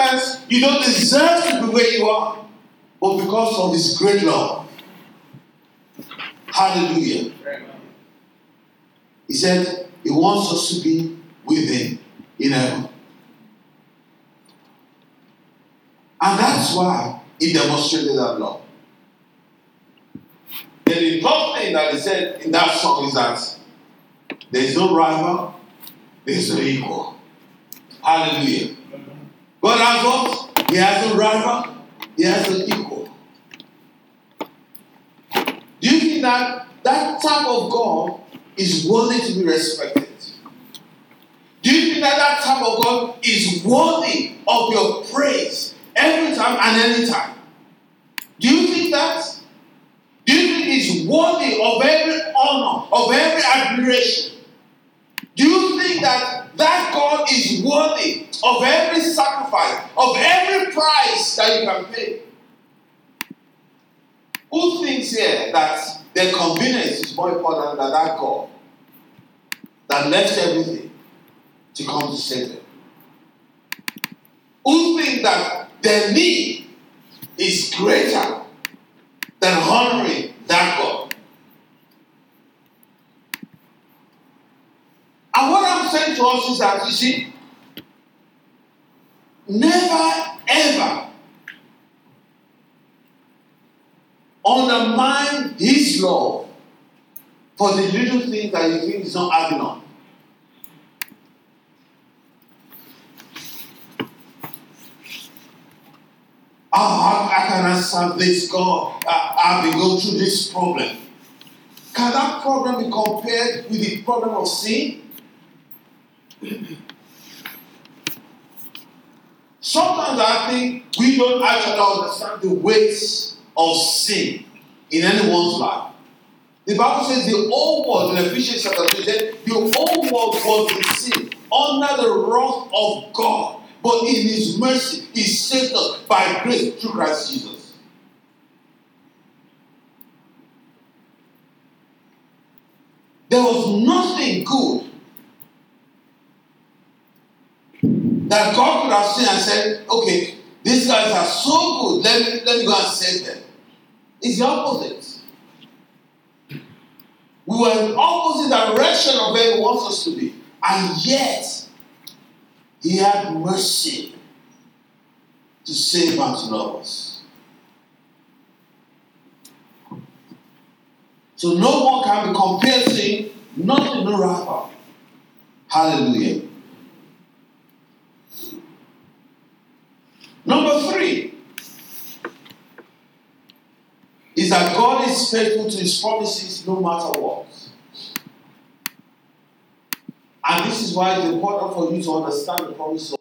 circumstance, you don't deserve to be where you are, but because of His great love. Hallelujah. He said He wants us to be with Him in heaven. And that's why He demonstrated that love. Then the third thing that He said in that song is that there is no rival, there is no equal. Hallelujah. God has what? He has a rival, He has an equal. Do you think that that type of God is worthy to be respected? Do you think that that type of God is worthy of your praise every time and any time? Do you think that? Do you think he's worthy of every honor, of every admiration? That that God is worthy of every sacrifice, of every price that you can pay? Who thinks here that their convenience is more important than that God that left everything to come to save them? Who thinks that their need is greater than honoring that God? What saying to us is that, you see, never ever undermine His love for the little things that you think is not adding up. Oh, how, how can I solve this, God? I've been going through this problem. Can that problem be compared with the problem of sin? Sometimes I think we don't actually understand the weight of sin in anyone's life. The Bible says the old world in Ephesians chapter 2 said the old world was in sin under the wrath of God. But in his mercy, he saved us by grace through Christ Jesus. There was nothing good that God could have seen and said, okay, these guys are so good, let me, let me go and save them. It's the opposite. We were in the opposite direction of where He wants us to be. And yet, He had mercy to save and to love us. So no one can be compared to Him, nothing, no rival. Hallelujah. Is that God is faithful to his promises no matter what. And this is why it's important for you to understand the promise of